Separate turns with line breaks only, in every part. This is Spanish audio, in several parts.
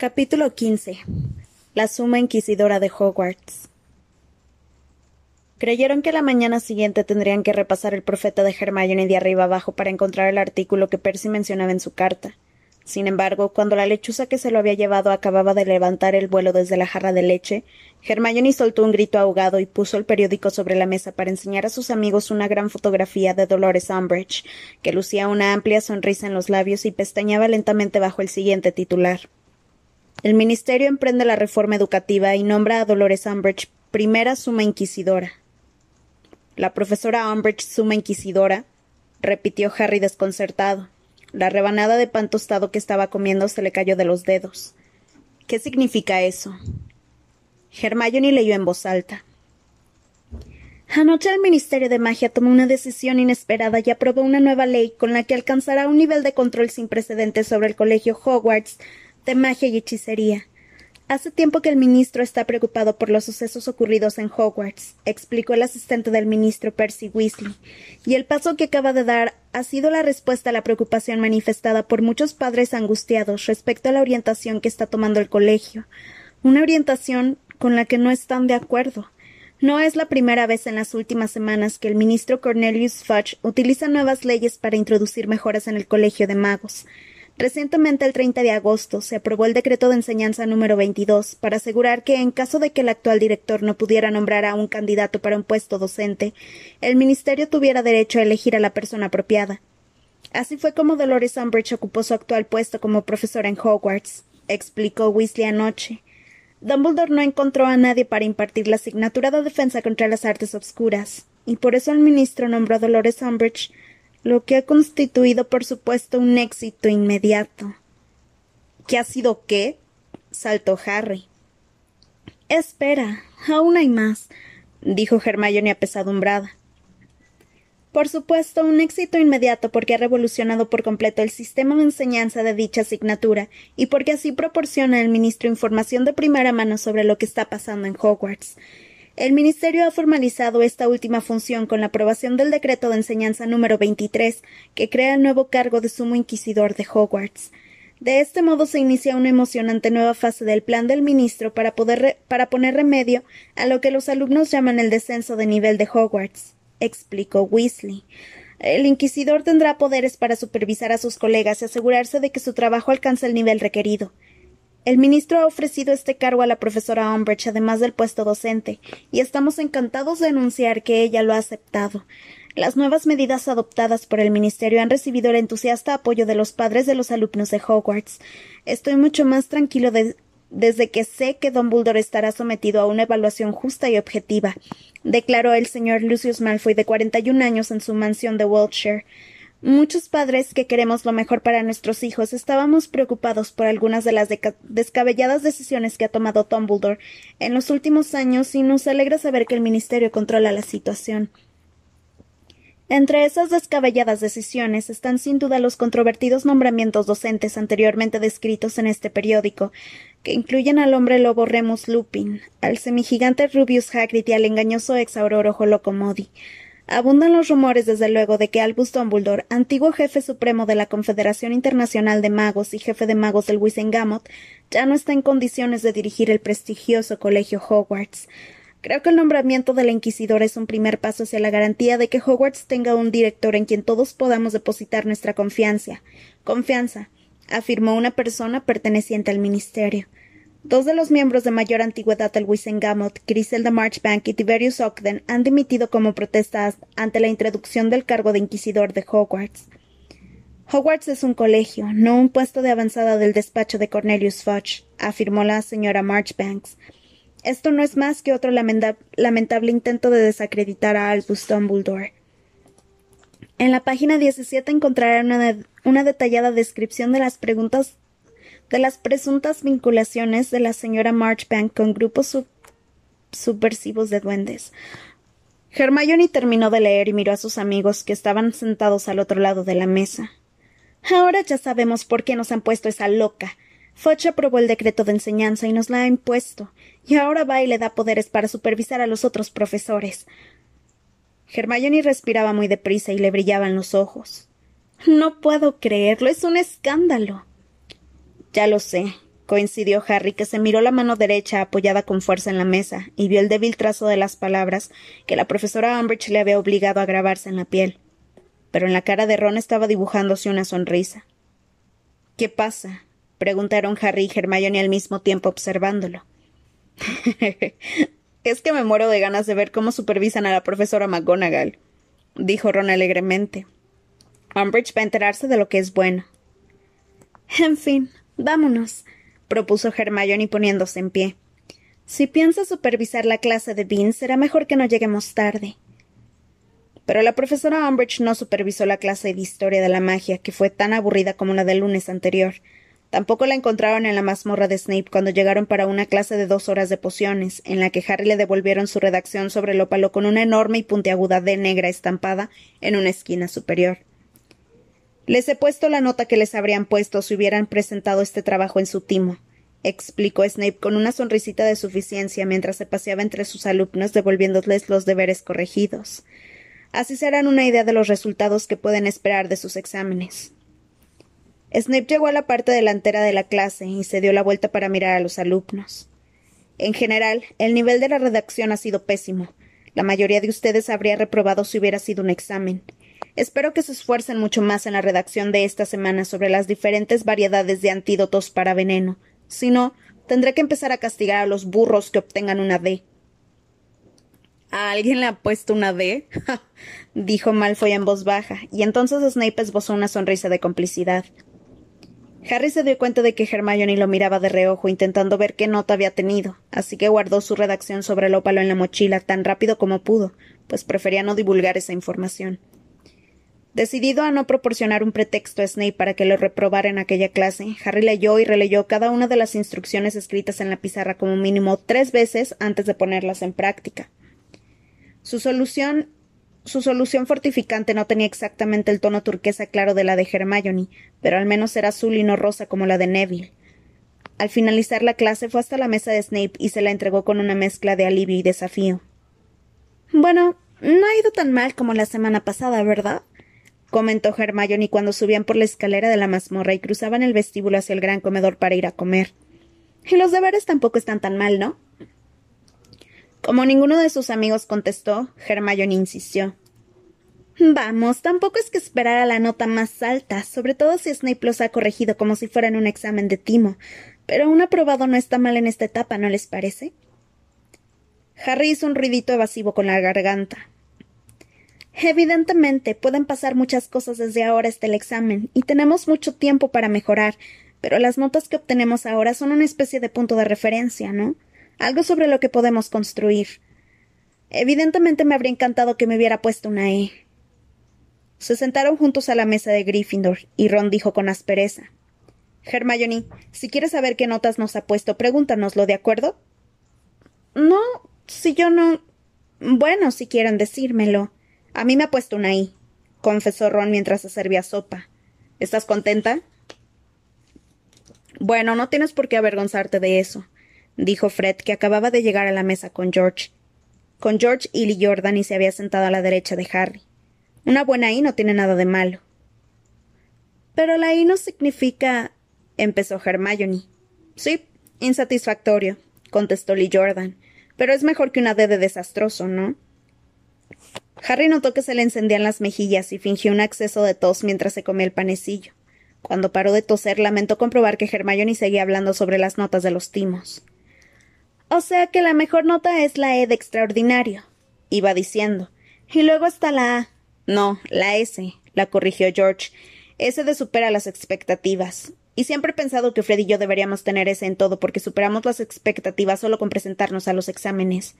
Capítulo 15. La suma inquisidora de Hogwarts. Creyeron que la mañana siguiente tendrían que repasar el profeta de Hermione de arriba abajo para encontrar el artículo que Percy mencionaba en su carta. Sin embargo, cuando la lechuza que se lo había llevado acababa de levantar el vuelo desde la jarra de leche, Hermione soltó un grito ahogado y puso el periódico sobre la mesa para enseñar a sus amigos una gran fotografía de Dolores Umbridge, que lucía una amplia sonrisa en los labios y pestañeaba lentamente bajo el siguiente titular. El Ministerio emprende la reforma educativa y nombra a Dolores Umbridge primera suma inquisidora. La profesora Umbridge suma inquisidora, repitió Harry desconcertado. La rebanada de pan tostado que estaba comiendo se le cayó de los dedos. ¿Qué significa eso? Hermione leyó en voz alta. Anoche el Ministerio de Magia tomó una decisión inesperada y aprobó una nueva ley con la que alcanzará un nivel de control sin precedentes sobre el colegio Hogwarts de magia y hechicería. Hace tiempo que el ministro está preocupado por los sucesos ocurridos en Hogwarts, explicó el asistente del ministro Percy Weasley, y el paso que acaba de dar ha sido la respuesta a la preocupación manifestada por muchos padres angustiados respecto a la orientación que está tomando el colegio, una orientación con la que no están de acuerdo. No es la primera vez en las últimas semanas que el ministro Cornelius Fudge utiliza nuevas leyes para introducir mejoras en el colegio de magos. Recientemente, el 30 de agosto, se aprobó el decreto de enseñanza número 22 para asegurar que, en caso de que el actual director no pudiera nombrar a un candidato para un puesto docente, el ministerio tuviera derecho a elegir a la persona apropiada. Así fue como Dolores Umbridge ocupó su actual puesto como profesora en Hogwarts, explicó Weasley anoche. Dumbledore no encontró a nadie para impartir la asignatura de defensa contra las artes obscuras, y por eso el ministro nombró a Dolores Umbridge lo que ha constituido, por supuesto, un éxito inmediato. ¿Qué ha sido qué? saltó Harry. Espera, aún hay más, dijo Hermione apesadumbrada. Por supuesto, un éxito inmediato porque ha revolucionado por completo el sistema de enseñanza de dicha asignatura y porque así proporciona al ministro información de primera mano sobre lo que está pasando en Hogwarts. El Ministerio ha formalizado esta última función con la aprobación del decreto de enseñanza número 23, que crea el nuevo cargo de sumo inquisidor de Hogwarts. De este modo se inicia una emocionante nueva fase del plan del ministro para, poder para poner remedio a lo que los alumnos llaman el descenso de nivel de Hogwarts, explicó Weasley. El inquisidor tendrá poderes para supervisar a sus colegas y asegurarse de que su trabajo alcance el nivel requerido. El ministro ha ofrecido este cargo a la profesora Umbridge, además del puesto docente, y estamos encantados de anunciar que ella lo ha aceptado. Las nuevas medidas adoptadas por el Ministerio han recibido el entusiasta apoyo de los padres de los alumnos de Hogwarts. Estoy mucho más tranquilo desde que sé que Dumbledore estará sometido a una evaluación justa y objetiva, declaró el señor Lucius Malfoy de cuarenta y un años en su mansión de Wiltshire. Muchos padres que queremos lo mejor para nuestros hijos estábamos preocupados por algunas de las descabelladas decisiones que ha tomado Dumbledore en los últimos años y nos alegra saber que el Ministerio controla la situación. Entre esas descabelladas decisiones están sin duda los controvertidos nombramientos docentes anteriormente descritos en este periódico, que incluyen al hombre lobo Remus Lupin, al semigigante Rubius Hagrid y al engañoso ex auroro Holocomodi. Abundan los rumores, desde luego, de que Albus Dumbledore, antiguo jefe supremo de la Confederación Internacional de Magos y jefe de magos del Wisengamot, ya no está en condiciones de dirigir el prestigioso colegio Hogwarts. Creo que el nombramiento del inquisidor es un primer paso hacia la garantía de que Hogwarts tenga un director en quien todos podamos depositar nuestra confianza. Confianza, afirmó una persona perteneciente al ministerio. Dos de los miembros de mayor antigüedad del Wisengamot, Griselda Marchbank y Tiberius Ogden, han dimitido como protesta ante la introducción del cargo de inquisidor de Hogwarts. Hogwarts es un colegio, no un puesto de avanzada del despacho de Cornelius Fudge, afirmó la señora Marchbanks. Esto no es más que otro lamentable intento de desacreditar a Albus Dumbledore. En la página 17 encontrarán una detallada descripción de las preguntas de las presuntas vinculaciones de la señora Marchbank con grupos subversivos de duendes. Hermione terminó de leer y miró a sus amigos que estaban sentados al otro lado de la mesa. Ahora ya sabemos por qué nos han puesto esa loca. Fudge aprobó el decreto de enseñanza y nos la ha impuesto, y ahora va y le da poderes para supervisar a los otros profesores. Hermione respiraba muy deprisa y le brillaban los ojos. No puedo creerlo, es un escándalo. Ya lo sé, coincidió Harry, que se miró la mano derecha apoyada con fuerza en la mesa y vio el débil trazo de las palabras que la profesora Umbridge le había obligado a grabarse en la piel. Pero en la cara de Ron estaba dibujándose una sonrisa. ¿Qué pasa? preguntaron Harry y Hermione al mismo tiempo observándolo. es que me muero de ganas de ver cómo supervisan a la profesora McGonagall, dijo Ron alegremente. Umbridge va a enterarse de lo que es bueno. En fin, vámonos, propuso Hermione poniéndose en pie. Si piensa supervisar la clase de Bean, será mejor que no lleguemos tarde. Pero la profesora Umbridge no supervisó la clase de historia de la magia, que fue tan aburrida como la del lunes anterior. Tampoco la encontraron en la mazmorra de Snape cuando llegaron para una clase de dos horas de pociones, en la que Harry le devolvieron su redacción sobre el ópalo con una enorme y puntiaguda D negra estampada en una esquina superior. Les he puesto la nota que les habrían puesto si hubieran presentado este trabajo en su timo, explicó Snape con una sonrisita de suficiencia mientras se paseaba entre sus alumnos devolviéndoles los deberes corregidos. Así se harán una idea de los resultados que pueden esperar de sus exámenes. Snape llegó a la parte delantera de la clase y se dio la vuelta para mirar a los alumnos. En general, el nivel de la redacción ha sido pésimo. La mayoría de ustedes habría reprobado si hubiera sido un examen. Espero que se esfuercen mucho más en la redacción de esta semana sobre las diferentes variedades de antídotos para veneno. Si no, tendré que empezar a castigar a los burros que obtengan una D. ¿A alguien le ha puesto una D? dijo Malfoy en voz baja, y entonces Snape esbozó una sonrisa de complicidad. Harry se dio cuenta de que Hermione lo miraba de reojo intentando ver qué nota había tenido, así que guardó su redacción sobre el ópalo en la mochila tan rápido como pudo, pues prefería no divulgar esa información. Decidido a no proporcionar un pretexto a Snape para que lo reprobara en aquella clase, Harry leyó y releyó cada una de las instrucciones escritas en la pizarra como mínimo tres veces antes de ponerlas en práctica. Su solución su solución fortificante no tenía exactamente el tono turquesa claro de la de Hermione, pero al menos era azul y no rosa como la de Neville. Al finalizar la clase fue hasta la mesa de Snape y se la entregó con una mezcla de alivio y desafío. Bueno, no ha ido tan mal como la semana pasada, ¿verdad? Comentó Hermione cuando subían por la escalera de la mazmorra y cruzaban el vestíbulo hacia el gran comedor para ir a comer. Y los deberes tampoco están tan mal, ¿no? Como ninguno de sus amigos contestó, Hermione insistió. Vamos, tampoco es que esperara la nota más alta, sobre todo si Snape los ha corregido como si fueran un examen de timo. Pero un aprobado no está mal en esta etapa, ¿no les parece? Harry hizo un ruidito evasivo con la garganta. Evidentemente, pueden pasar muchas cosas desde ahora hasta el examen, y tenemos mucho tiempo para mejorar, pero las notas que obtenemos ahora son una especie de punto de referencia, ¿no? Algo sobre lo que podemos construir. Evidentemente me habría encantado que me hubiera puesto una E. Se sentaron juntos a la mesa de Gryffindor, y Ron dijo con aspereza. Hermione, si quieres saber qué notas nos ha puesto, pregúntanoslo, ¿de acuerdo? No, si yo no. Bueno, si quieren decírmelo. A mí me ha puesto una I, confesó Ron mientras se servía sopa. ¿Estás contenta? Bueno, no tienes por qué avergonzarte de eso, dijo Fred, que acababa de llegar a la mesa con George. Con George y Lee Jordan y se había sentado a la derecha de Harry. Una buena I no tiene nada de malo. Pero la I no significa. empezó Hermione. Sí, insatisfactorio, contestó Lee Jordan. Pero es mejor que una D de desastroso, ¿no? Harry notó que se le encendían las mejillas y fingió un acceso de tos mientras se comía el panecillo. Cuando paró de toser, lamentó comprobar que Hermione seguía hablando sobre las notas de los timos. O sea que la mejor nota es la E de extraordinario, iba diciendo. Y luego está la A. No, la S, la corrigió George. S de supera las expectativas. Y siempre he pensado que Fred y yo deberíamos tener ese en todo porque superamos las expectativas solo con presentarnos a los exámenes.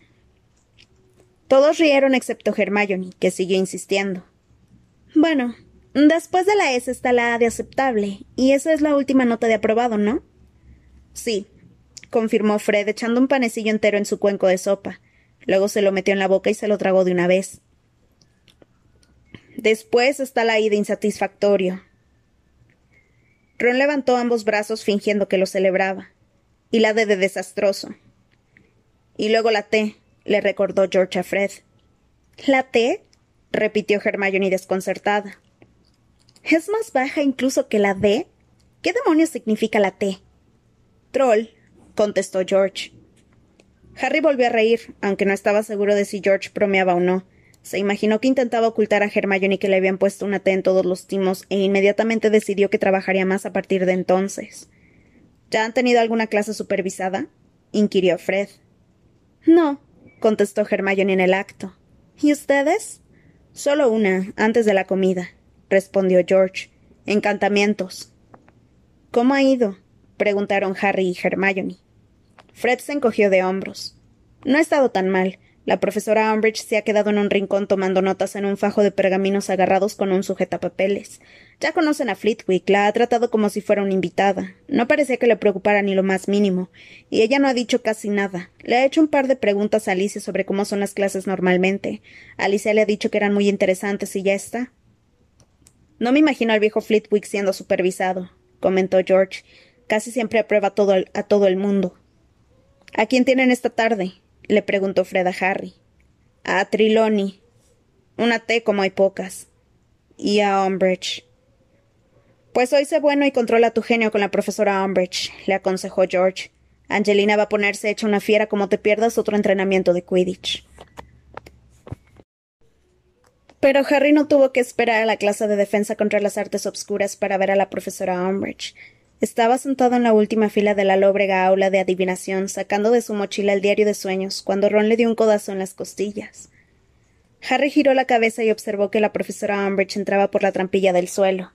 Todos rieron excepto Hermione, que siguió insistiendo. Bueno, después de la S está la A de aceptable, y esa es la última nota de aprobado, ¿no? Sí, confirmó Fred, echando un panecillo entero en su cuenco de sopa. Luego se lo metió en la boca y se lo tragó de una vez. Después está la I de insatisfactorio. Ron levantó ambos brazos fingiendo que lo celebraba. Y la D de desastroso. Y luego la T, le recordó George a Fred. ¿La T? repitió Hermione desconcertada. ¿Es más baja incluso que la D? ¿Qué demonios significa la T? Troll, contestó George. Harry volvió a reír, aunque no estaba seguro de si George bromeaba o no. Se imaginó que intentaba ocultar a Hermione que le habían puesto una T en todos los timos e inmediatamente decidió que trabajaría más a partir de entonces. ¿Ya han tenido alguna clase supervisada? inquirió Fred. No, contestó Hermione en el acto. ¿Y ustedes? Solo una, antes de la comida, respondió George. Encantamientos. ¿Cómo ha ido? preguntaron Harry y Hermione. Fred se encogió de hombros. No ha estado tan mal. La profesora Umbridge se ha quedado en un rincón tomando notas en un fajo de pergaminos agarrados con un sujetapapeles. Ya conocen a Flitwick, la ha tratado como si fuera una invitada. No parecía que le preocupara ni lo más mínimo, y ella no ha dicho casi nada. Le ha hecho un par de preguntas a Alicia sobre cómo son las clases normalmente. Alicia le ha dicho que eran muy interesantes y ya está. No me imagino al viejo Flitwick siendo supervisado, comentó George. Casi siempre aprueba todo a todo el mundo. ¿A quién tienen esta tarde? Le preguntó Fred a Harry. A Triloni. Una T como hay pocas. Y a Umbridge. Pues hoy sé bueno y controla tu genio con la profesora Umbridge, le aconsejó George. Angelina va a ponerse hecha una fiera como te pierdas otro entrenamiento de Quidditch. Pero Harry no tuvo que esperar a la clase de defensa contra las artes obscuras para ver a la profesora Umbridge. Estaba sentado en la última fila de la lóbrega aula de adivinación, sacando de su mochila el diario de sueños, cuando Ron le dio un codazo en las costillas. Harry giró la cabeza y observó que la profesora Umbridge entraba por la trampilla del suelo.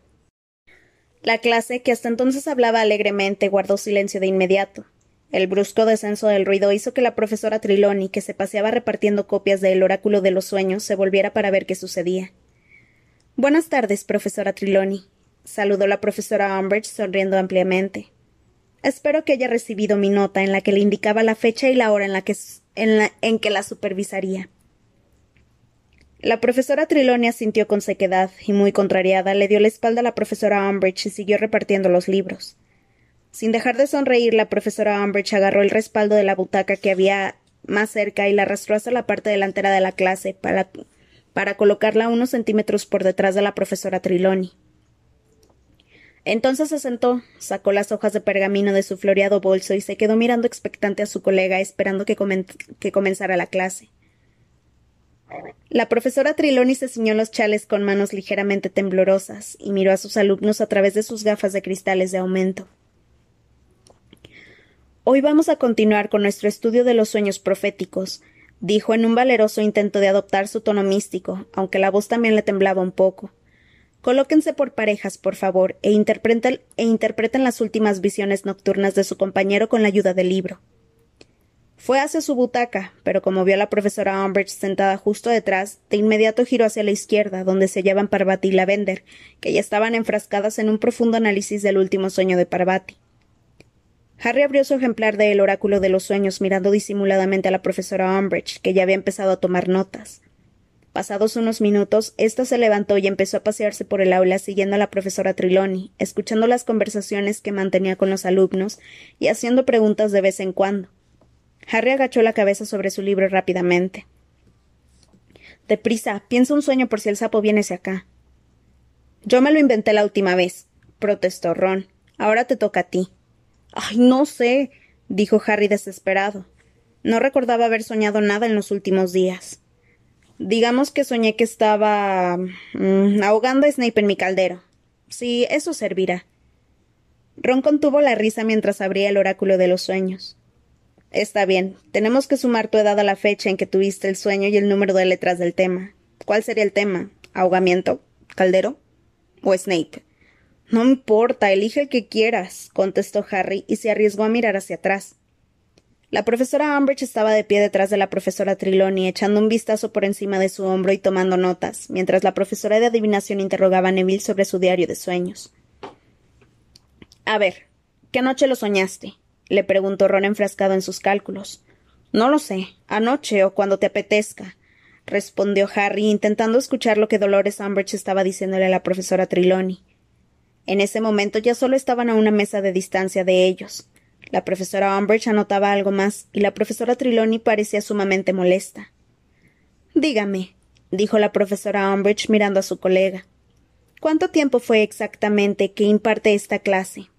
La clase, que hasta entonces hablaba alegremente, guardó silencio de inmediato. El brusco descenso del ruido hizo que la profesora Triloni, que se paseaba repartiendo copias del oráculo de los sueños, se volviera para ver qué sucedía. Buenas tardes, profesora Triloni, saludó la profesora Umbridge sonriendo ampliamente. Espero que haya recibido mi nota en la que le indicaba la fecha y la hora en la que, la supervisaría. La profesora Trilonia sintió con sequedad y muy contrariada le dio la espalda a la profesora Umbridge y siguió repartiendo los libros. Sin dejar de sonreír, la profesora Umbridge agarró el respaldo de la butaca que había más cerca y la arrastró hasta la parte delantera de la clase para, para colocarla unos centímetros por detrás de la profesora Triloni. Entonces se sentó, sacó las hojas de pergamino de su floreado bolso y se quedó mirando expectante a su colega, esperando que, comenzara la clase. La profesora Triloni se ciñó los chales con manos ligeramente temblorosas y miró a sus alumnos a través de sus gafas de cristales de aumento. Hoy vamos a continuar con nuestro estudio de los sueños proféticos, dijo en un valeroso intento de adoptar su tono místico, aunque la voz también le temblaba un poco. Colóquense por parejas, por favor, e interpreten, e interpreten las últimas visiones nocturnas de su compañero con la ayuda del libro. Fue hacia su butaca, pero como vio a la profesora Umbridge sentada justo detrás, de inmediato giró hacia la izquierda, donde se hallaban Parvati y Lavender, que ya estaban enfrascadas en un profundo análisis del último sueño de Parvati. Harry abrió su ejemplar de El oráculo de los sueños mirando disimuladamente a la profesora Umbridge, que ya había empezado a tomar notas. Pasados unos minutos, ésta se levantó y empezó a pasearse por el aula siguiendo a la profesora Triloni, escuchando las conversaciones que mantenía con los alumnos y haciendo preguntas de vez en cuando. Harry agachó la cabeza sobre su libro rápidamente. Deprisa, piensa un sueño por si el sapo viene hacia acá. Yo me lo inventé la última vez, protestó Ron. Ahora te toca a ti. Ay, no sé, dijo Harry desesperado. No recordaba haber soñado nada en los últimos días. Digamos que soñé que estaba mm, ahogando a Snape en mi caldero. Sí, eso servirá. Ron contuvo la risa mientras abría el oráculo de los sueños. Está bien, tenemos que sumar tu edad a la fecha en que tuviste el sueño y el número de letras del tema. ¿Cuál sería el tema? ¿Ahogamiento? ¿Caldero? ¿O Snape? No importa, elige el que quieras, contestó Harry y se arriesgó a mirar hacia atrás. La profesora Umbridge estaba de pie detrás de la profesora Triloni, echando un vistazo por encima de su hombro y tomando notas, mientras la profesora de adivinación interrogaba a Neville sobre su diario de sueños. A ver, ¿qué noche lo soñaste? le preguntó Ron enfrascado en sus cálculos. No lo sé, anoche o cuando te apetezca, respondió Harry, intentando escuchar lo que Dolores Umbridge estaba diciéndole a la profesora Triloni. En ese momento ya solo estaban a una mesa de distancia de ellos. La profesora Umbridge anotaba algo más, y la profesora Triloni parecía sumamente molesta. Dígame, dijo la profesora Umbridge mirando a su colega. ¿Cuánto tiempo fue exactamente que imparte esta clase?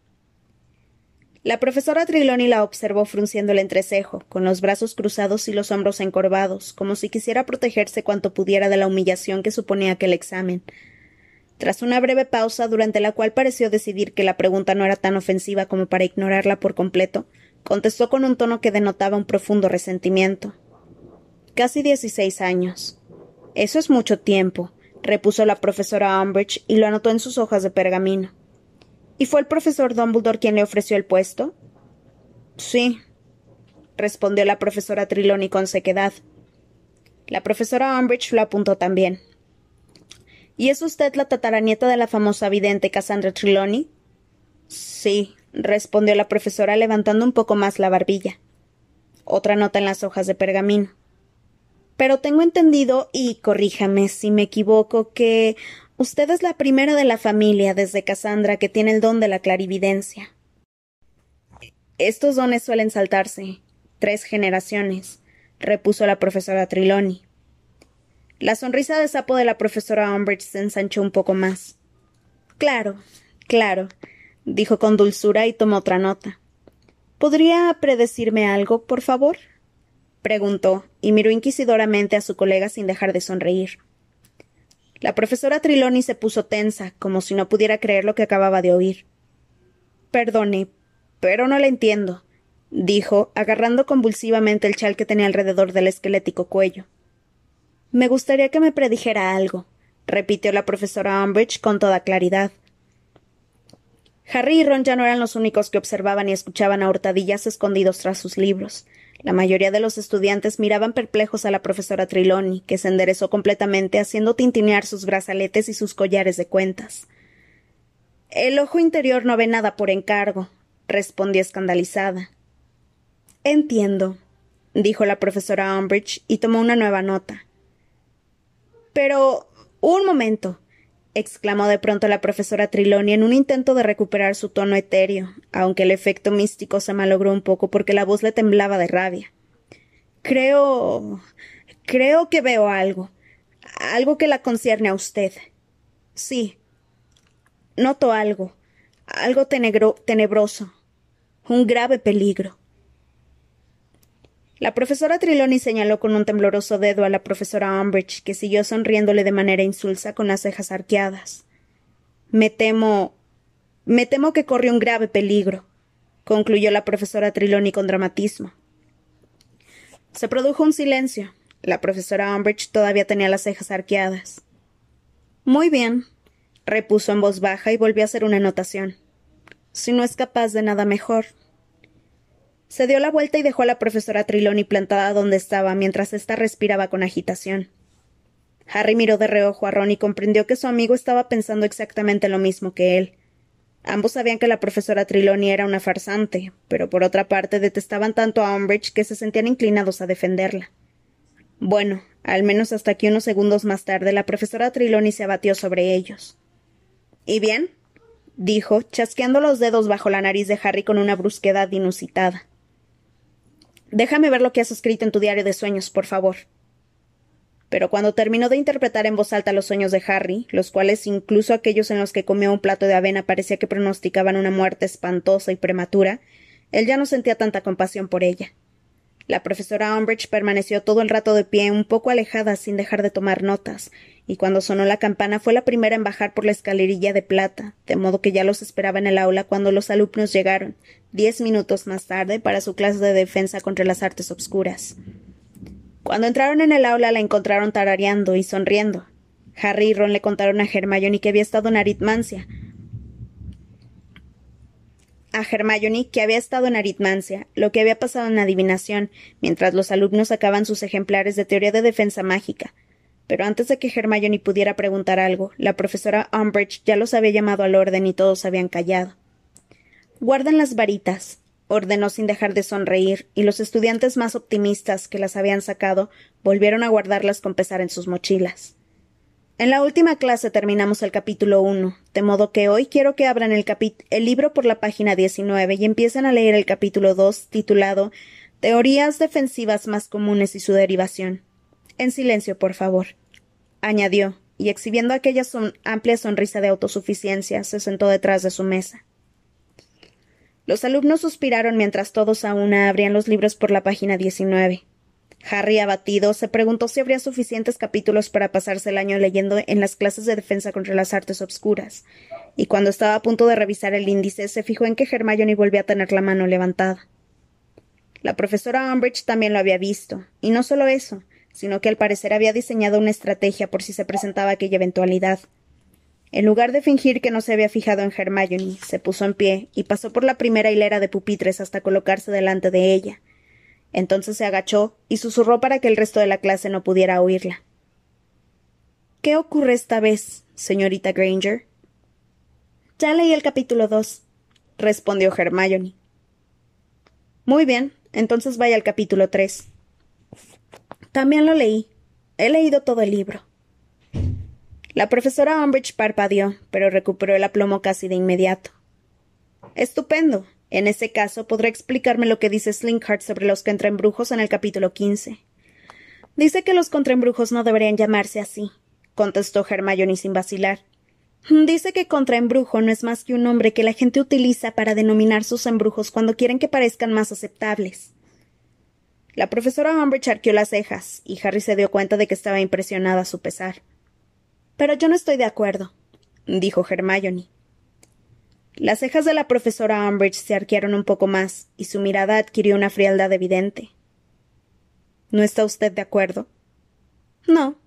La profesora Triloni la observó frunciendo el entrecejo, con los brazos cruzados y los hombros encorvados, como si quisiera protegerse cuanto pudiera de la humillación que suponía aquel examen. Tras una breve pausa, durante la cual pareció decidir que la pregunta no era tan ofensiva como para ignorarla por completo, contestó con un tono que denotaba un profundo resentimiento. Casi dieciséis años. Eso es mucho tiempo, repuso la profesora Umbridge y lo anotó en sus hojas de pergamino. ¿Y fue el profesor Dumbledore quien le ofreció el puesto? Sí, respondió la profesora Triloni con sequedad. La profesora Umbridge lo apuntó también. ¿Y es usted la tataranieta de la famosa vidente Cassandra Triloni? Sí, respondió la profesora levantando un poco más la barbilla. Otra nota en las hojas de pergamino. Pero tengo entendido, y corríjame si me equivoco, que Usted es la primera de la familia desde Cassandra que tiene el don de la clarividencia. Estos dones suelen saltarse. Tres generaciones, repuso la profesora Triloni. La sonrisa de sapo de la profesora Umbridge se ensanchó un poco más. Claro, claro, dijo con dulzura y tomó otra nota. ¿Podría predecirme algo, por favor? preguntó, y miró inquisidoramente a su colega sin dejar de sonreír. La profesora Triloni se puso tensa, como si no pudiera creer lo que acababa de oír. Perdone, pero no la entiendo, dijo, agarrando convulsivamente el chal que tenía alrededor del esquelético cuello. Me gustaría que me predijera algo, repitió la profesora Umbridge con toda claridad. Harry y Ron ya no eran los únicos que observaban y escuchaban a hurtadillas escondidos tras sus libros. La mayoría de los estudiantes miraban perplejos a la profesora Triloni, que se enderezó completamente haciendo tintinear sus brazaletes y sus collares de cuentas. El ojo interior no ve nada por encargo, respondió escandalizada. Entiendo, dijo la profesora Umbridge y tomó una nueva nota. Pero. un momento exclamó de pronto la profesora Triloni en un intento de recuperar su tono etéreo, aunque el efecto místico se malogró un poco porque la voz le temblaba de rabia. Creo. creo que veo algo. algo que la concierne a usted. Sí. Noto algo. algo tenebroso. un grave peligro. La profesora Triloni señaló con un tembloroso dedo a la profesora Umbridge, que siguió sonriéndole de manera insulsa con las cejas arqueadas. Me temo. me temo que corre un grave peligro, concluyó la profesora Triloni con dramatismo. Se produjo un silencio. La profesora Umbridge todavía tenía las cejas arqueadas. Muy bien, repuso en voz baja y volvió a hacer una anotación. Si no es capaz de nada mejor, se dio la vuelta y dejó a la profesora Triloni plantada donde estaba mientras ésta respiraba con agitación. Harry miró de reojo a Ron y comprendió que su amigo estaba pensando exactamente lo mismo que él. Ambos sabían que la profesora Triloni era una farsante, pero por otra parte detestaban tanto a Umbridge que se sentían inclinados a defenderla. Bueno, al menos hasta que unos segundos más tarde la profesora Triloni se abatió sobre ellos. ¿Y bien? dijo, chasqueando los dedos bajo la nariz de Harry con una brusquedad inusitada. Déjame ver lo que has escrito en tu diario de sueños, por favor. Pero cuando terminó de interpretar en voz alta los sueños de Harry, los cuales incluso aquellos en los que comió un plato de avena parecía que pronosticaban una muerte espantosa y prematura, él ya no sentía tanta compasión por ella. La profesora Umbridge permaneció todo el rato de pie, un poco alejada, sin dejar de tomar notas, y cuando sonó la campana fue la primera en bajar por la escalerilla de plata, de modo que ya los esperaba en el aula cuando los alumnos llegaron, diez minutos más tarde, para su clase de defensa contra las artes obscuras. Cuando entraron en el aula la encontraron tarareando y sonriendo. Harry y Ron le contaron a Hermione que había estado en aritmancia, a Hermione que había estado en aritmancia, lo que había pasado en adivinación, mientras los alumnos sacaban sus ejemplares de teoría de defensa mágica. Pero antes de que Hermione pudiera preguntar algo, la profesora Umbridge ya los había llamado al orden y todos habían callado. Guarden las varitas, ordenó sin dejar de sonreír, y los estudiantes más optimistas que las habían sacado volvieron a guardarlas con pesar en sus mochilas. En la última clase terminamos el capítulo 1, de modo que hoy quiero que abran el, libro por la página 19 y empiecen a leer el capítulo 2 titulado Teorías defensivas más comunes y su derivación. En silencio, por favor. añadió, y exhibiendo aquella amplia sonrisa de autosuficiencia, se sentó detrás de su mesa. Los alumnos suspiraron mientras todos a una abrían los libros por la página 19. Harry, abatido, se preguntó si habría suficientes capítulos para pasarse el año leyendo en las clases de defensa contra las artes obscuras, y cuando estaba a punto de revisar el índice, se fijó en que Hermione volvía a tener la mano levantada. La profesora Umbridge también lo había visto, y no solo eso, sino que al parecer había diseñado una estrategia por si se presentaba aquella eventualidad. En lugar de fingir que no se había fijado en Hermione, se puso en pie y pasó por la primera hilera de pupitres hasta colocarse delante de ella. Entonces se agachó y susurró para que el resto de la clase no pudiera oírla. ¿Qué ocurre esta vez, señorita Granger? Ya leí el capítulo dos, respondió Hermione. Muy bien, entonces vaya al capítulo tres. También lo leí. He leído todo el libro. La profesora Umbridge parpadeó, pero recuperó el aplomo casi de inmediato. Estupendo. En ese caso, podrá explicarme lo que dice Slinkhart sobre los contraembrujos en el capítulo quince. Dice que los contraembrujos no deberían llamarse así, contestó Hermione sin vacilar. Dice que contraembrujo no es más que un nombre que la gente utiliza para denominar sus embrujos cuando quieren que parezcan más aceptables. La profesora Umbridge arqueó las cejas, y Harry se dio cuenta de que estaba impresionada a su pesar. Pero yo no estoy de acuerdo, dijo Hermione. Las cejas de la profesora Umbridge se arquearon un poco más, y su mirada adquirió una frialdad evidente. ¿No está usted de acuerdo? No,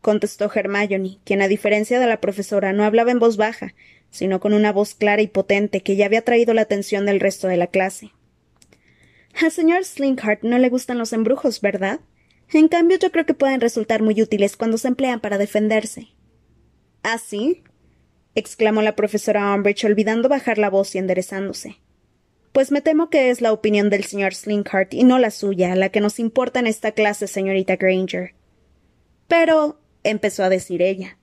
contestó Hermione, quien a diferencia de la profesora no hablaba en voz baja, sino con una voz clara y potente que ya había traído la atención del resto de la clase. Al señor Slinkhart no le gustan los embrujos, ¿verdad? En cambio, yo creo que pueden resultar muy útiles cuando se emplean para defenderse. ¿Ah, sí? Exclamó la profesora Umbridge, olvidando bajar la voz y enderezándose. Pues me temo que es la opinión del señor Slinkhart y no la suya, la que nos importa en esta clase, señorita Granger. Pero. empezó a decir ella.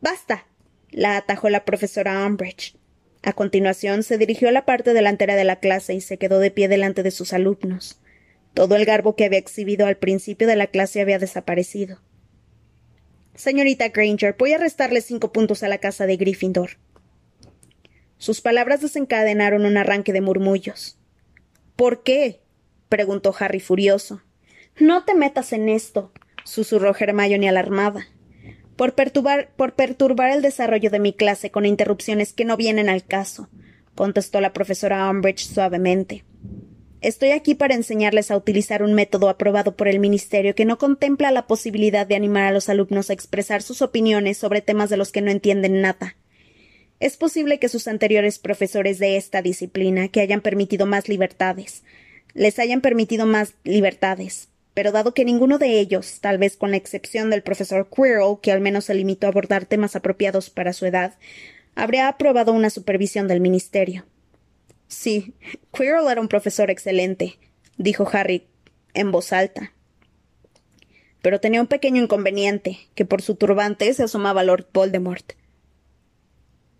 Basta. la atajó la profesora Umbridge. A continuación se dirigió a la parte delantera de la clase y se quedó de pie delante de sus alumnos. Todo el garbo que había exhibido al principio de la clase había desaparecido. Señorita Granger, voy a restarle cinco puntos a la casa de Gryffindor. Sus palabras desencadenaron un arranque de murmullos. ¿Por qué? preguntó Harry furioso. No te metas en esto, susurró Hermione alarmada. Por perturbar, por perturbar el desarrollo de mi clase con interrupciones que no vienen al caso, contestó la profesora Umbridge suavemente. Estoy aquí para enseñarles a utilizar un método aprobado por el Ministerio que no contempla la posibilidad de animar a los alumnos a expresar sus opiniones sobre temas de los que no entienden nada. Es posible que sus anteriores profesores de esta disciplina, que hayan permitido más libertades, les hayan permitido más libertades, pero dado que ninguno de ellos, tal vez con la excepción del profesor Quirrell, que al menos se limitó a abordar temas apropiados para su edad, habría aprobado una supervisión del Ministerio. Sí, Quirrell era un profesor excelente, dijo Harry en voz alta. Pero tenía un pequeño inconveniente, que por su turbante se asomaba Lord Voldemort.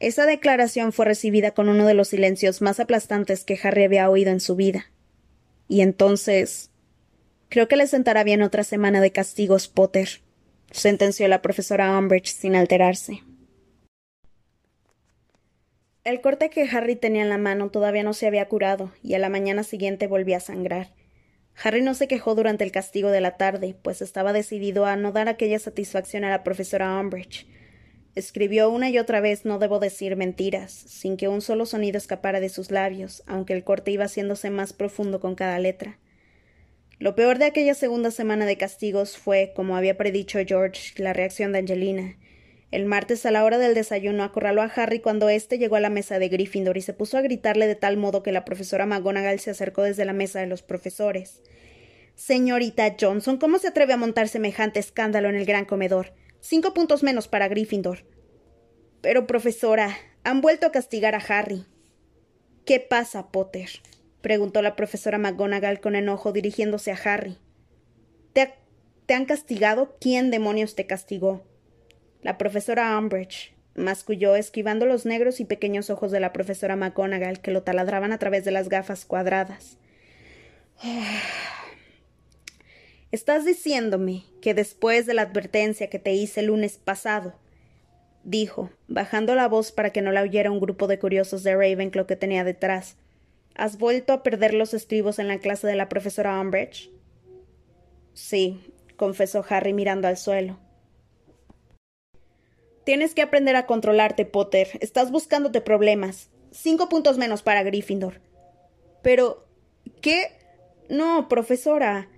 Esa declaración fue recibida con uno de los silencios más aplastantes que Harry había oído en su vida. Y entonces. Creo que le sentará bien otra semana de castigos, Potter, sentenció la profesora Umbridge sin alterarse. El corte que Harry tenía en la mano todavía no se había curado, y a la mañana siguiente volvía a sangrar. Harry no se quejó durante el castigo de la tarde, pues estaba decidido a no dar aquella satisfacción a la profesora Umbridge. Escribió una y otra vez no debo decir mentiras, sin que un solo sonido escapara de sus labios, aunque el corte iba haciéndose más profundo con cada letra. Lo peor de aquella segunda semana de castigos fue, como había predicho George, la reacción de Angelina, el martes a la hora del desayuno acorraló a Harry cuando éste llegó a la mesa de Gryffindor y se puso a gritarle de tal modo que la profesora McGonagall se acercó desde la mesa de los profesores. Señorita Johnson, ¿cómo se atreve a montar semejante escándalo en el gran comedor? Cinco puntos menos para Gryffindor. Pero, profesora, han vuelto a castigar a Harry. ¿Qué pasa, Potter? preguntó la profesora McGonagall con enojo dirigiéndose a Harry. ¿Te, ¿Te han castigado? ¿Quién demonios te castigó? La profesora Umbridge masculló esquivando los negros y pequeños ojos de la profesora McGonagall que lo taladraban a través de las gafas cuadradas. Estás diciéndome que después de la advertencia que te hice el lunes pasado, dijo, bajando la voz para que no la oyera un grupo de curiosos de Ravenclaw que tenía detrás, ¿Has vuelto a perder los estribos en la clase de la profesora Umbridge? Sí, confesó Harry mirando al suelo. Tienes que aprender a controlarte, Potter. Estás buscándote problemas. Cinco puntos menos para Gryffindor. Pero. ¿Qué? No, profesora.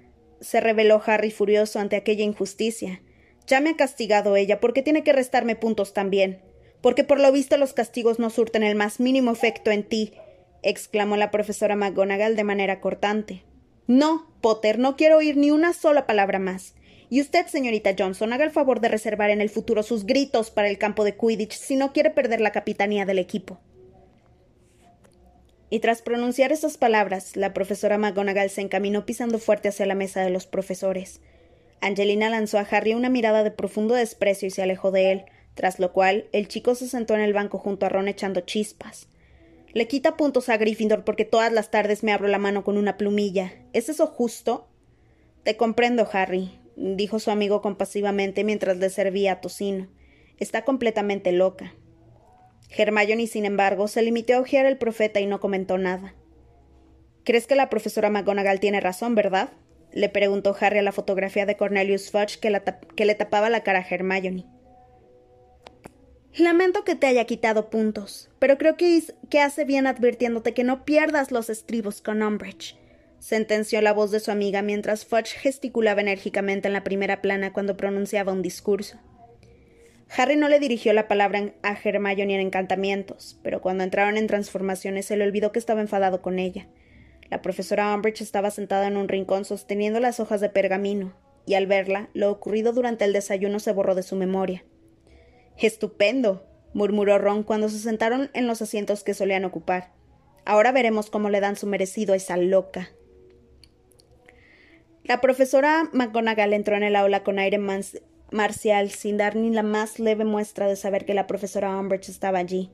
se reveló Harry furioso ante aquella injusticia. Ya me ha castigado ella, porque tiene que restarme puntos también. Porque por lo visto los castigos no surten el más mínimo efecto en ti, exclamó la profesora McGonagall de manera cortante. No, Potter, no quiero oír ni una sola palabra más. Y usted, señorita Johnson, haga el favor de reservar en el futuro sus gritos para el campo de Quidditch si no quiere perder la capitanía del equipo. Y tras pronunciar esas palabras, la profesora McGonagall se encaminó pisando fuerte hacia la mesa de los profesores. Angelina lanzó a Harry una mirada de profundo desprecio y se alejó de él, tras lo cual el chico se sentó en el banco junto a Ron echando chispas. Le quita puntos a Gryffindor porque todas las tardes me abro la mano con una plumilla. ¿Es eso justo? Te comprendo, Harry, dijo su amigo compasivamente mientras le servía tocino. Está completamente loca. Hermione, sin embargo, se limitó a ojear al profeta y no comentó nada. ¿Crees que la profesora McGonagall tiene razón, verdad? le preguntó Harry a la fotografía de Cornelius Fudge que, que le tapaba la cara a Hermione. Lamento que te haya quitado puntos, pero creo que, que hace bien advirtiéndote que no pierdas los estribos con Umbridge sentenció la voz de su amiga mientras Fudge gesticulaba enérgicamente en la primera plana cuando pronunciaba un discurso. Harry no le dirigió la palabra a Hermione en encantamientos, pero cuando entraron en transformaciones se le olvidó que estaba enfadado con ella. La profesora Umbridge estaba sentada en un rincón sosteniendo las hojas de pergamino, y al verla, lo ocurrido durante el desayuno se borró de su memoria. Estupendo, murmuró Ron cuando se sentaron en los asientos que solían ocupar. Ahora veremos cómo le dan su merecido a esa loca. La profesora McGonagall entró en el aula con aire marcial, sin dar ni la más leve muestra de saber que la profesora Umbridge estaba allí.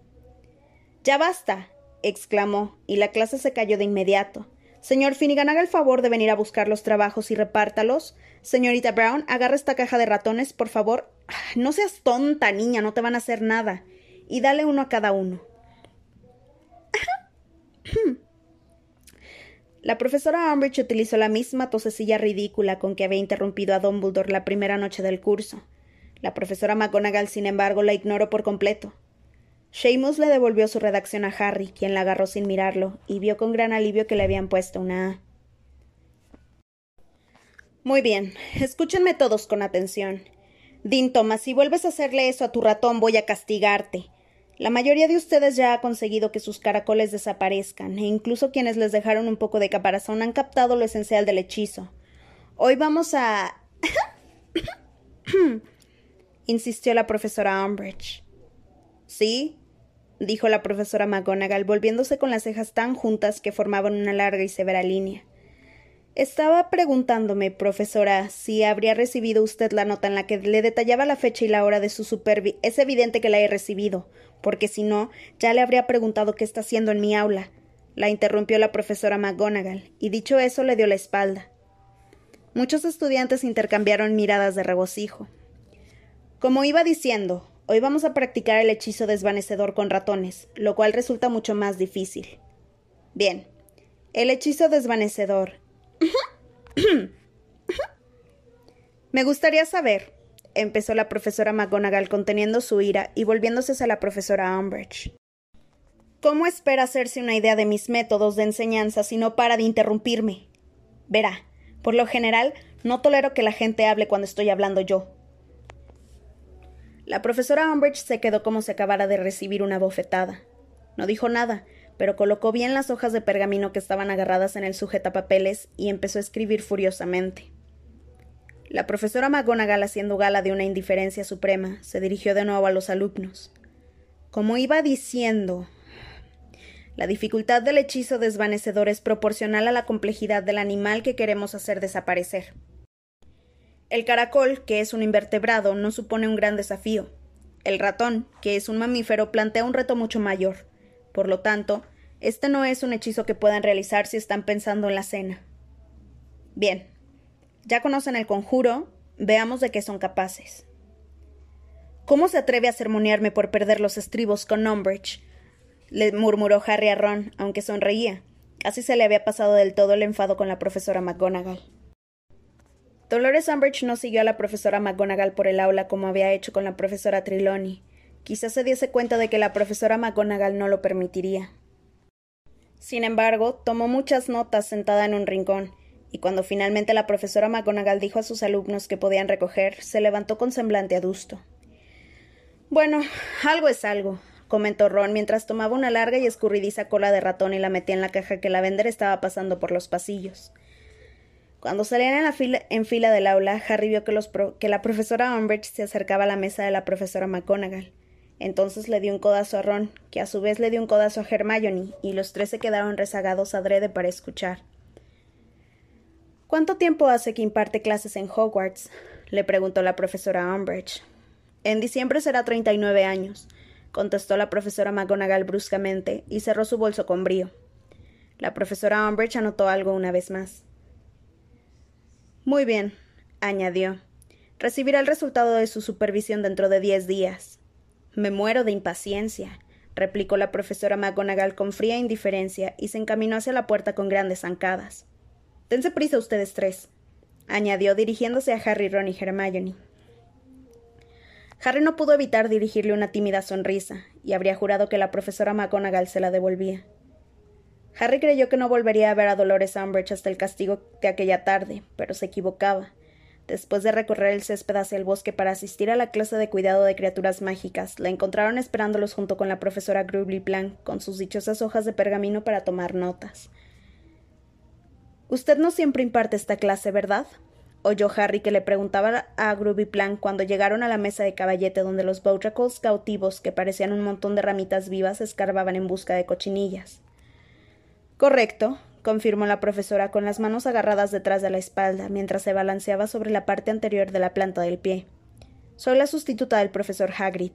Ya basta, exclamó, y la clase se cayó de inmediato. Señor Finnegan, haga el favor de venir a buscar los trabajos y repártalos. Señorita Brown, agarra esta caja de ratones, por favor. Ah, no seas tonta, niña, no te van a hacer nada. Y dale uno a cada uno. La profesora Umbridge utilizó la misma tosecilla ridícula con que había interrumpido a Dumbledore la primera noche del curso. La profesora McGonagall, sin embargo, la ignoró por completo. Seamus le devolvió su redacción a Harry, quien la agarró sin mirarlo, y vio con gran alivio que le habían puesto una A. Muy bien, escúchenme todos con atención. Dean Thomas, si vuelves a hacerle eso a tu ratón, voy a castigarte. La mayoría de ustedes ya ha conseguido que sus caracoles desaparezcan, e incluso quienes les dejaron un poco de caparazón han captado lo esencial del hechizo. Hoy vamos a. insistió la profesora Umbridge. Sí, dijo la profesora McGonagall, volviéndose con las cejas tan juntas que formaban una larga y severa línea. Estaba preguntándome, profesora, si habría recibido usted la nota en la que le detallaba la fecha y la hora de su supervi. Es evidente que la he recibido, porque si no, ya le habría preguntado qué está haciendo en mi aula. La interrumpió la profesora McGonagall, y dicho eso le dio la espalda. Muchos estudiantes intercambiaron miradas de regocijo. Como iba diciendo, hoy vamos a practicar el hechizo desvanecedor con ratones, lo cual resulta mucho más difícil. Bien, el hechizo desvanecedor Me gustaría saber, empezó la profesora McGonagall conteniendo su ira y volviéndose hacia la profesora Umbridge. ¿Cómo espera hacerse una idea de mis métodos de enseñanza si no para de interrumpirme? Verá, por lo general, no tolero que la gente hable cuando estoy hablando yo. La profesora Umbridge se quedó como si acabara de recibir una bofetada. No dijo nada, pero colocó bien las hojas de pergamino que estaban agarradas en el sujetapapeles y empezó a escribir furiosamente. La profesora McGonagall, haciendo gala de una indiferencia suprema, se dirigió de nuevo a los alumnos. Como iba diciendo, la dificultad del hechizo desvanecedor es proporcional a la complejidad del animal que queremos hacer desaparecer. El caracol, que es un invertebrado, no supone un gran desafío. El ratón, que es un mamífero, plantea un reto mucho mayor. Por lo tanto, este no es un hechizo que puedan realizar si están pensando en la cena. Bien, ya conocen el conjuro, veamos de qué son capaces. ¿Cómo se atreve a sermonearme por perder los estribos con Umbridge? le murmuró Harry a Ron, aunque sonreía. Casi se le había pasado del todo el enfado con la profesora McGonagall. Dolores Umbridge no siguió a la profesora McGonagall por el aula como había hecho con la profesora Trelawney. Quizás se diese cuenta de que la profesora McGonagall no lo permitiría. Sin embargo, tomó muchas notas sentada en un rincón, y cuando finalmente la profesora McGonagall dijo a sus alumnos que podían recoger, se levantó con semblante adusto. Bueno, algo es algo, comentó Ron mientras tomaba una larga y escurridiza cola de ratón y la metía en la caja que la vender estaba pasando por los pasillos. Cuando salían en, la fila, del aula, Harry vio que, los que la profesora Umbridge se acercaba a la mesa de la profesora McGonagall. Entonces le dio un codazo a Ron, que a su vez le dio un codazo a Hermione, y los tres se quedaron rezagados adrede para escuchar. ¿Cuánto tiempo hace que imparte clases en Hogwarts? le preguntó la profesora Umbridge. En diciembre será treinta y nueve años, contestó la profesora McGonagall bruscamente y cerró su bolso con brío. La profesora Umbridge anotó algo una vez más. Muy bien, añadió. Recibirá el resultado de su supervisión dentro de diez días. Me muero de impaciencia, replicó la profesora McGonagall con fría indiferencia y se encaminó hacia la puerta con grandes zancadas. Dense prisa ustedes tres, añadió dirigiéndose a Harry, Ron y Hermione. Harry no pudo evitar dirigirle una tímida sonrisa, y habría jurado que la profesora McGonagall se la devolvía. Harry creyó que no volvería a ver a Dolores Umbridge hasta el castigo de aquella tarde, pero se equivocaba. Después de recorrer el césped hacia el bosque para asistir a la clase de cuidado de criaturas mágicas, la encontraron esperándolos junto con la profesora Grubly Blanc, con sus dichosas hojas de pergamino para tomar notas. Usted no siempre imparte esta clase, ¿verdad? oyó Harry que le preguntaba a Groovy Plan cuando llegaron a la mesa de caballete donde los Boutracles cautivos, que parecían un montón de ramitas vivas, escarbaban en busca de cochinillas. Correcto, confirmó la profesora con las manos agarradas detrás de la espalda mientras se balanceaba sobre la parte anterior de la planta del pie. Soy la sustituta del profesor Hagrid.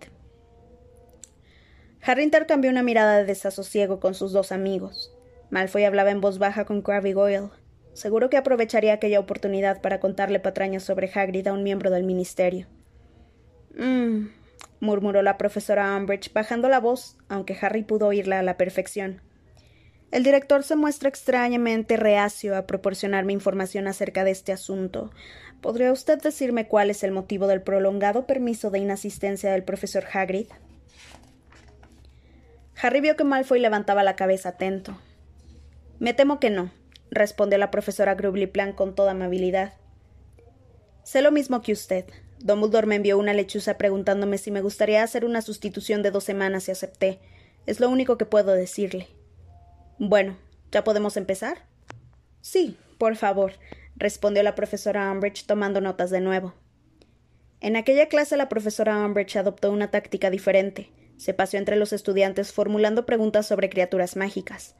Harry intercambió una mirada de desasosiego con sus dos amigos. Malfoy hablaba en voz baja con Crabbe Goyle, Seguro que aprovecharía aquella oportunidad para contarle patrañas sobre Hagrid a un miembro del ministerio. Mmm, murmuró la profesora Umbridge, bajando la voz, aunque Harry pudo oírla a la perfección. El director se muestra extrañamente reacio a proporcionarme información acerca de este asunto. ¿Podría usted decirme cuál es el motivo del prolongado permiso de inasistencia del profesor Hagrid? Harry vio que Malfoy levantaba la cabeza atento. Me temo que no, respondió la profesora Plan con toda amabilidad. Sé lo mismo que usted. Dumbledore me envió una lechuza preguntándome si me gustaría hacer una sustitución de dos semanas y acepté. Es lo único que puedo decirle. Bueno, ¿ya podemos empezar? Sí, por favor, respondió la profesora Umbridge tomando notas de nuevo. En aquella clase la profesora Umbridge adoptó una táctica diferente. Se paseó entre los estudiantes formulando preguntas sobre criaturas mágicas.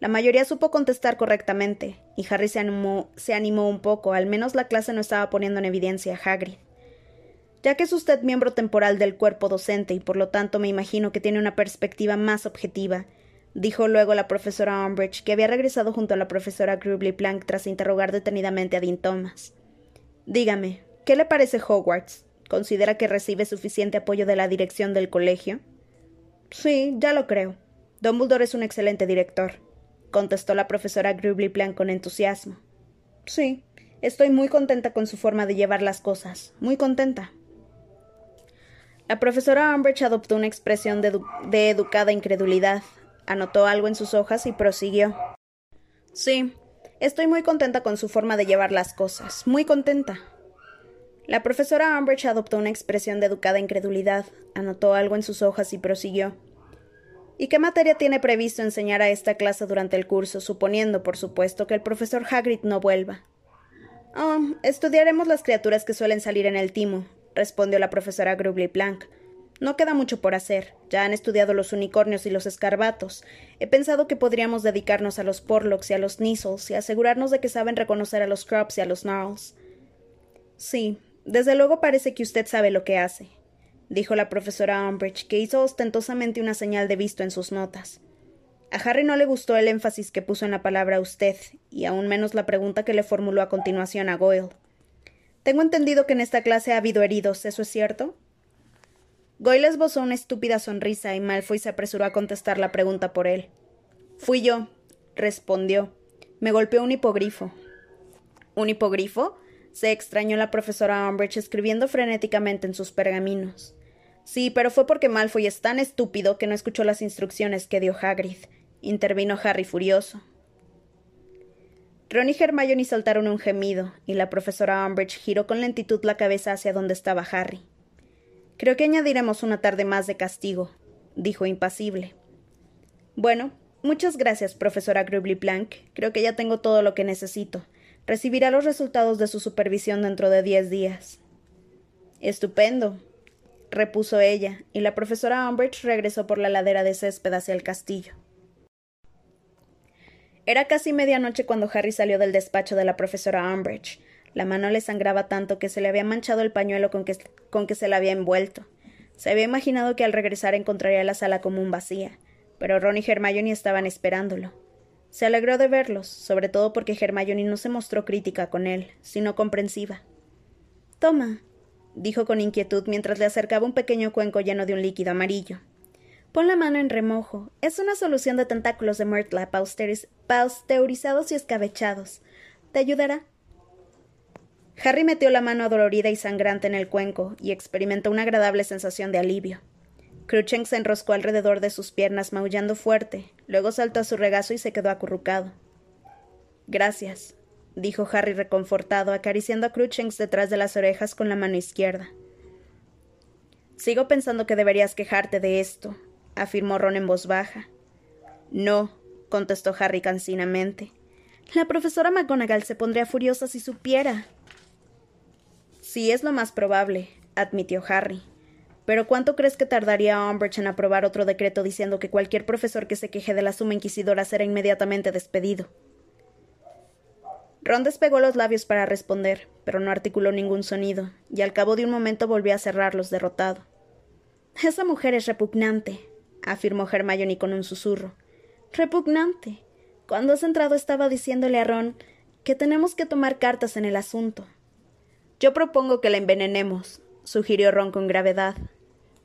La mayoría supo contestar correctamente, y Harry se animó, se animó un poco, al menos la clase no estaba poniendo en evidencia a Hagrid. Ya que es usted miembro temporal del cuerpo docente y por lo tanto me imagino que tiene una perspectiva más objetiva, dijo luego la profesora Umbridge, que había regresado junto a la profesora Grubly Plank tras interrogar detenidamente a Dean Thomas. Dígame, ¿qué le parece Hogwarts? ¿Considera que recibe suficiente apoyo de la dirección del colegio? Sí, ya lo creo. Dumbledore es un excelente director contestó la profesora Plan con entusiasmo. Sí, estoy muy contenta con su forma de llevar las cosas, muy contenta. La profesora Umbridge adoptó una expresión de, de educada incredulidad, anotó algo en sus hojas y prosiguió. Sí, estoy muy contenta con su forma de llevar las cosas, muy contenta. La profesora Umbridge adoptó una expresión de educada incredulidad, anotó algo en sus hojas y prosiguió. ¿Y qué materia tiene previsto enseñar a esta clase durante el curso, suponiendo, por supuesto, que el profesor Hagrid no vuelva? Oh, estudiaremos las criaturas que suelen salir en el timo, respondió la profesora Grubly Plank. No queda mucho por hacer. Ya han estudiado los unicornios y los escarbatos. He pensado que podríamos dedicarnos a los porlocks y a los Neasles y asegurarnos de que saben reconocer a los Crops y a los Gnarls. Sí, desde luego parece que usted sabe lo que hace dijo la profesora Umbridge, que hizo ostentosamente una señal de visto en sus notas. A Harry no le gustó el énfasis que puso en la palabra usted, y aún menos la pregunta que le formuló a continuación a Goyle. Tengo entendido que en esta clase ha habido heridos, ¿eso es cierto? Goyle esbozó una estúpida sonrisa y Malfoy se apresuró a contestar la pregunta por él. Fui yo, respondió. Me golpeó un hipogrifo. ¿Un hipogrifo? se extrañó la profesora Umbridge escribiendo frenéticamente en sus pergaminos. Sí, pero fue porque Malfoy es tan estúpido que no escuchó las instrucciones que dio Hagrid, intervino Harry furioso. Ron y Hermione soltaron un gemido, y la profesora Umbridge giró con lentitud la cabeza hacia donde estaba Harry. Creo que añadiremos una tarde más de castigo, dijo impasible. Bueno, muchas gracias, profesora Grubly Blank. Creo que ya tengo todo lo que necesito. Recibirá los resultados de su supervisión dentro de diez días. Estupendo, repuso ella, y la profesora Umbridge regresó por la ladera de césped hacia el castillo. Era casi medianoche cuando Harry salió del despacho de la profesora Umbridge. La mano le sangraba tanto que se le había manchado el pañuelo con que, con que se la había envuelto. Se había imaginado que al regresar encontraría la sala común vacía, pero Ron y Hermione estaban esperándolo. Se alegró de verlos, sobre todo porque Hermione no se mostró crítica con él, sino comprensiva. Toma, dijo con inquietud mientras le acercaba un pequeño cuenco lleno de un líquido amarillo. Pon la mano en remojo. Es una solución de tentáculos de Myrtla pasteurizados y escabechados. ¿Te ayudará? Harry metió la mano adolorida y sangrante en el cuenco y experimentó una agradable sensación de alivio. Cruchens se enroscó alrededor de sus piernas maullando fuerte, luego saltó a su regazo y se quedó acurrucado. Gracias, dijo Harry reconfortado, acariciando a Cruchens detrás de las orejas con la mano izquierda. Sigo pensando que deberías quejarte de esto, afirmó Ron en voz baja. No, contestó Harry cansinamente. La profesora McGonagall se pondría furiosa si supiera. Sí, es lo más probable, admitió Harry. Pero ¿cuánto crees que tardaría Umbridge en aprobar otro decreto diciendo que cualquier profesor que se queje de la suma inquisidora será inmediatamente despedido? Ron despegó los labios para responder, pero no articuló ningún sonido, y al cabo de un momento volvió a cerrarlos derrotado. Esa mujer es repugnante, afirmó Hermione con un susurro. Repugnante. Cuando has entrado estaba diciéndole a Ron que tenemos que tomar cartas en el asunto. Yo propongo que la envenenemos, sugirió Ron con gravedad.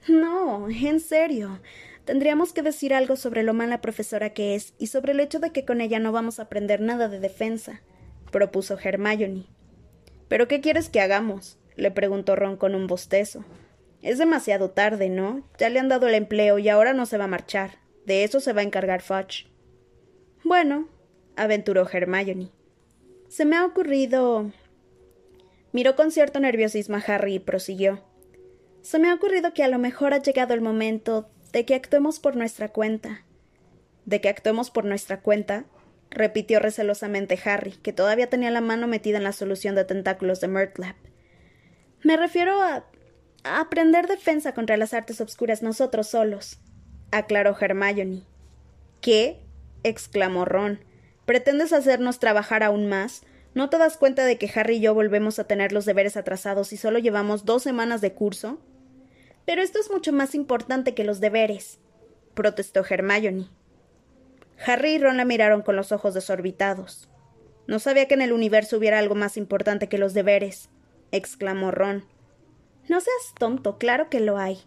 No, en serio. Tendríamos que decir algo sobre lo mala profesora que es y sobre el hecho de que con ella no vamos a aprender nada de defensa, propuso Hermione. ¿Pero qué quieres que hagamos? le preguntó Ron con un bostezo. Es demasiado tarde, ¿no? Ya le han dado el empleo y ahora no se va a marchar. De eso se va a encargar Fudge. Bueno, aventuró Hermione. Se me ha ocurrido. Miró con cierto nerviosismo a Harry y prosiguió. Se me ha ocurrido que a lo mejor ha llegado el momento de que actuemos por nuestra cuenta. ¿De que actuemos por nuestra cuenta? Repitió recelosamente Harry, que todavía tenía la mano metida en la solución de tentáculos de Murtlap. Me refiero a, a aprender defensa contra las artes obscuras nosotros solos, aclaró Hermione. ¿Qué? exclamó Ron. ¿Pretendes hacernos trabajar aún más? ¿No te das cuenta de que Harry y yo volvemos a tener los deberes atrasados y solo llevamos dos semanas de curso? Pero esto es mucho más importante que los deberes, protestó Hermione. Harry y Ron la miraron con los ojos desorbitados. No sabía que en el universo hubiera algo más importante que los deberes, exclamó Ron. No seas tonto, claro que lo hay,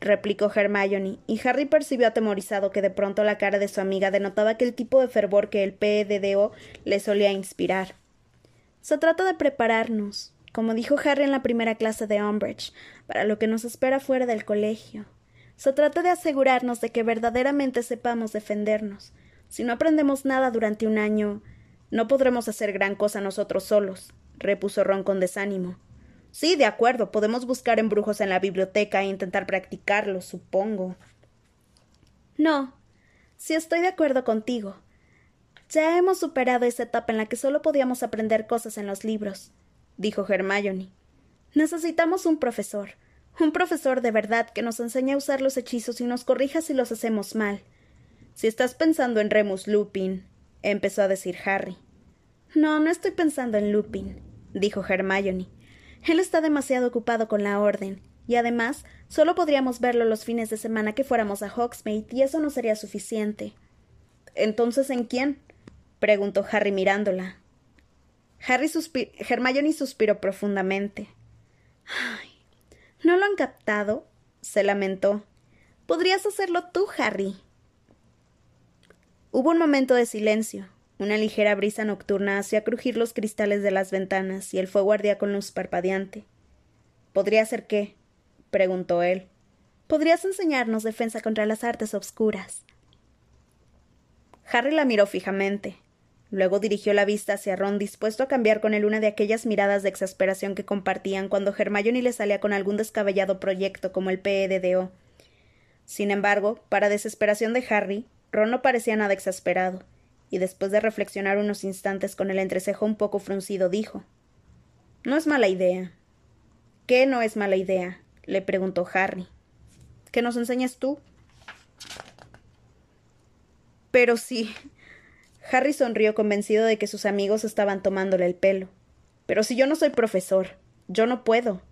replicó Hermione, y Harry percibió atemorizado que de pronto la cara de su amiga denotaba que el tipo de fervor que el PEDDO le solía inspirar. Se trata de prepararnos, como dijo Harry en la primera clase de Umbridge, para lo que nos espera fuera del colegio. Se trata de asegurarnos de que verdaderamente sepamos defendernos. Si no aprendemos nada durante un año, no podremos hacer gran cosa nosotros solos, repuso Ron con desánimo. Sí, de acuerdo, podemos buscar embrujos en la biblioteca e intentar practicarlos, supongo. No, si estoy de acuerdo contigo. Ya hemos superado esa etapa en la que solo podíamos aprender cosas en los libros dijo Hermione. Necesitamos un profesor, un profesor de verdad que nos enseñe a usar los hechizos y nos corrija si los hacemos mal. Si estás pensando en Remus Lupin, empezó a decir Harry. No, no estoy pensando en Lupin, dijo Hermione. Él está demasiado ocupado con la orden, y además solo podríamos verlo los fines de semana que fuéramos a Hogsmeade, y eso no sería suficiente. Entonces, ¿en quién? preguntó Harry mirándola. Harry Hermione suspiró profundamente. Ay, ¿no lo han captado? se lamentó. Podrías hacerlo tú, Harry. Hubo un momento de silencio. Una ligera brisa nocturna hacía crujir los cristales de las ventanas y el fuego ardía con luz parpadeante. ¿Podría ser qué? preguntó él. Podrías enseñarnos defensa contra las artes obscuras. Harry la miró fijamente. Luego dirigió la vista hacia Ron, dispuesto a cambiar con él una de aquellas miradas de exasperación que compartían cuando Hermione le salía con algún descabellado proyecto como el PEDDO. Sin embargo, para desesperación de Harry, Ron no parecía nada exasperado, y después de reflexionar unos instantes con el entrecejo un poco fruncido, dijo No es mala idea. ¿Qué no es mala idea? le preguntó Harry. ¿Que nos enseñes tú? Pero sí. Harry sonrió convencido de que sus amigos estaban tomándole el pelo. Pero si yo no soy profesor, yo no puedo.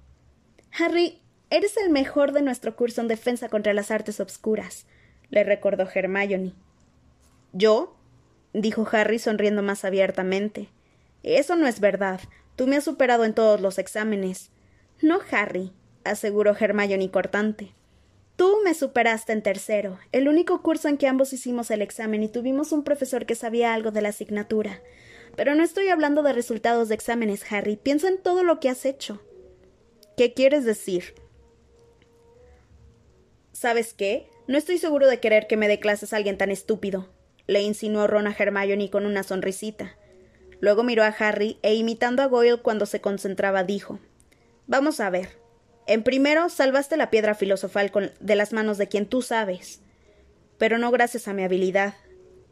Harry, eres el mejor de nuestro curso en defensa contra las artes obscuras le recordó Hermione. ¿Yo? dijo Harry sonriendo más abiertamente. Eso no es verdad. Tú me has superado en todos los exámenes. No, Harry, aseguró Hermione cortante. Tú me superaste en tercero, el único curso en que ambos hicimos el examen y tuvimos un profesor que sabía algo de la asignatura. Pero no estoy hablando de resultados de exámenes, Harry. Piensa en todo lo que has hecho. ¿Qué quieres decir? ¿Sabes qué? No estoy seguro de querer que me dé clases a alguien tan estúpido, le insinuó Ron a Hermione con una sonrisita. Luego miró a Harry e imitando a Goyle cuando se concentraba dijo Vamos a ver. En primero, salvaste la piedra filosofal de las manos de quien tú sabes. Pero no gracias a mi habilidad,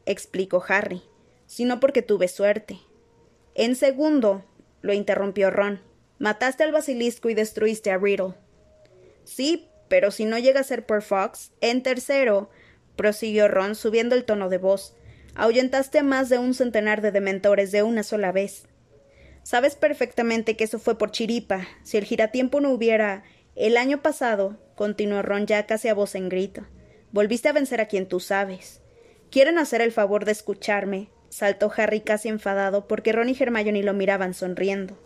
explicó Harry, sino porque tuve suerte. En segundo, lo interrumpió Ron, mataste al basilisco y destruiste a Riddle. Sí, pero si no llega a ser por Fox, en tercero, prosiguió Ron subiendo el tono de voz, ahuyentaste a más de un centenar de dementores de una sola vez. Sabes perfectamente que eso fue por chiripa. Si el giratiempo no hubiera. El año pasado, continuó Ron ya casi a voz en grito, volviste a vencer a quien tú sabes. ¿Quieren hacer el favor de escucharme? saltó Harry casi enfadado porque Ron y Hermione lo miraban sonriendo.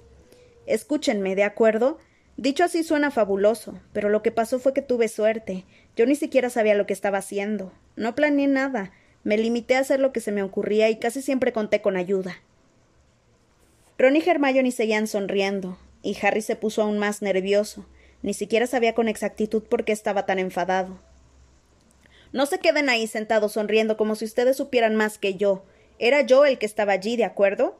Escúchenme, ¿de acuerdo? Dicho así suena fabuloso, pero lo que pasó fue que tuve suerte. Yo ni siquiera sabía lo que estaba haciendo. No planeé nada. Me limité a hacer lo que se me ocurría y casi siempre conté con ayuda. Ron y Hermione seguían sonriendo, y Harry se puso aún más nervioso. Ni siquiera sabía con exactitud por qué estaba tan enfadado. No se queden ahí sentados sonriendo como si ustedes supieran más que yo. Era yo el que estaba allí, ¿de acuerdo?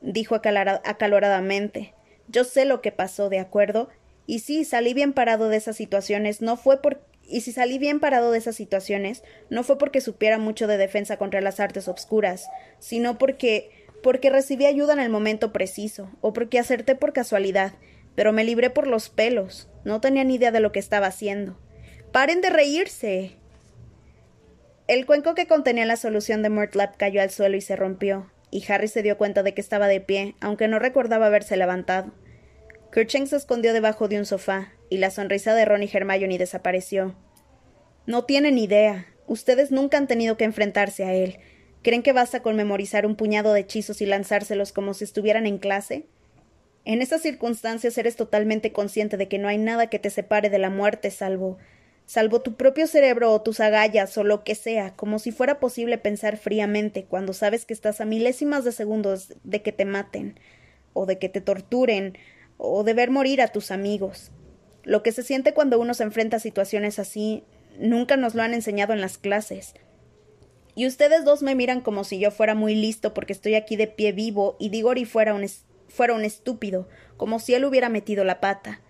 dijo acaloradamente. Yo sé lo que pasó, ¿de acuerdo? Y si salí bien parado de esas situaciones, no fue por y si salí bien parado de esas situaciones, no fue porque supiera mucho de defensa contra las artes obscuras, sino porque porque recibí ayuda en el momento preciso, o porque acerté por casualidad, pero me libré por los pelos. No tenía ni idea de lo que estaba haciendo. ¡Paren de reírse! El cuenco que contenía la solución de Murtlap cayó al suelo y se rompió y Harry se dio cuenta de que estaba de pie, aunque no recordaba haberse levantado. Kerching se escondió debajo de un sofá, y la sonrisa de Ron y Hermione desapareció. No tienen idea. Ustedes nunca han tenido que enfrentarse a él. ¿Creen que basta con memorizar un puñado de hechizos y lanzárselos como si estuvieran en clase? En esas circunstancias eres totalmente consciente de que no hay nada que te separe de la muerte salvo salvo tu propio cerebro o tus agallas o lo que sea, como si fuera posible pensar fríamente cuando sabes que estás a milésimas de segundos de que te maten, o de que te torturen, o de ver morir a tus amigos. Lo que se siente cuando uno se enfrenta a situaciones así, nunca nos lo han enseñado en las clases. Y ustedes dos me miran como si yo fuera muy listo porque estoy aquí de pie vivo y Digori fuera un, fuera un estúpido, como si él hubiera metido la pata.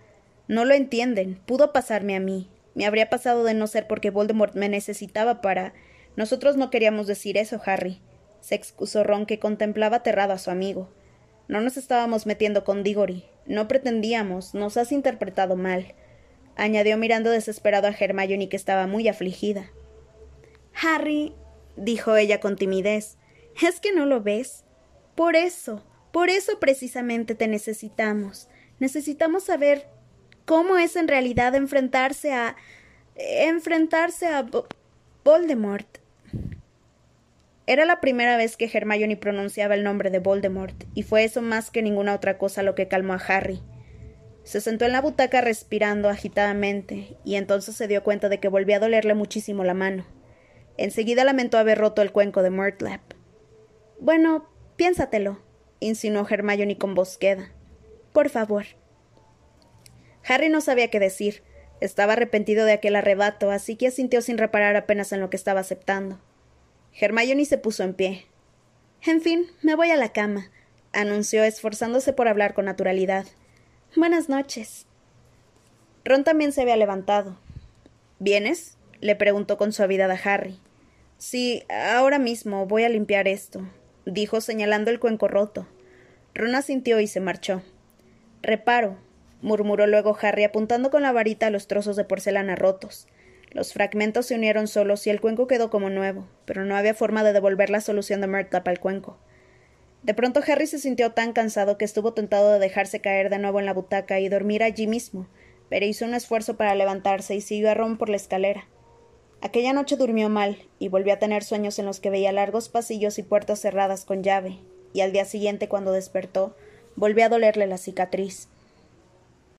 No lo entienden, pudo pasarme a mí, me habría pasado de no ser porque Voldemort me necesitaba para. Nosotros no queríamos decir eso, Harry. Se excusó Ron, que contemplaba aterrado a su amigo. No nos estábamos metiendo con Diggory. No pretendíamos. Nos has interpretado mal. Añadió mirando desesperado a Hermione, que estaba muy afligida. Harry, dijo ella con timidez, ¿es que no lo ves? Por eso, por eso precisamente te necesitamos. Necesitamos saber cómo es en realidad enfrentarse a enfrentarse a Voldemort. Era la primera vez que Hermione pronunciaba el nombre de Voldemort, y fue eso más que ninguna otra cosa lo que calmó a Harry. Se sentó en la butaca respirando agitadamente, y entonces se dio cuenta de que volvía a dolerle muchísimo la mano. Enseguida lamentó haber roto el cuenco de Murtlap. Bueno, piénsatelo, insinuó Hermione con voz queda. Por favor. Harry no sabía qué decir. Estaba arrepentido de aquel arrebato, así que asintió sin reparar apenas en lo que estaba aceptando. Hermione se puso en pie. En fin, me voy a la cama, anunció, esforzándose por hablar con naturalidad. Buenas noches. Ron también se había levantado. ¿Vienes? le preguntó con suavidad a Harry. Sí, ahora mismo voy a limpiar esto, dijo señalando el cuenco roto. Ron asintió y se marchó. Reparo, murmuró luego Harry apuntando con la varita a los trozos de porcelana rotos. Los fragmentos se unieron solos y el cuenco quedó como nuevo, pero no había forma de devolver la solución de Murtlap al cuenco. De pronto Harry se sintió tan cansado que estuvo tentado de dejarse caer de nuevo en la butaca y dormir allí mismo, pero hizo un esfuerzo para levantarse y siguió a Ron por la escalera. Aquella noche durmió mal y volvió a tener sueños en los que veía largos pasillos y puertas cerradas con llave, y al día siguiente, cuando despertó, volvió a dolerle la cicatriz.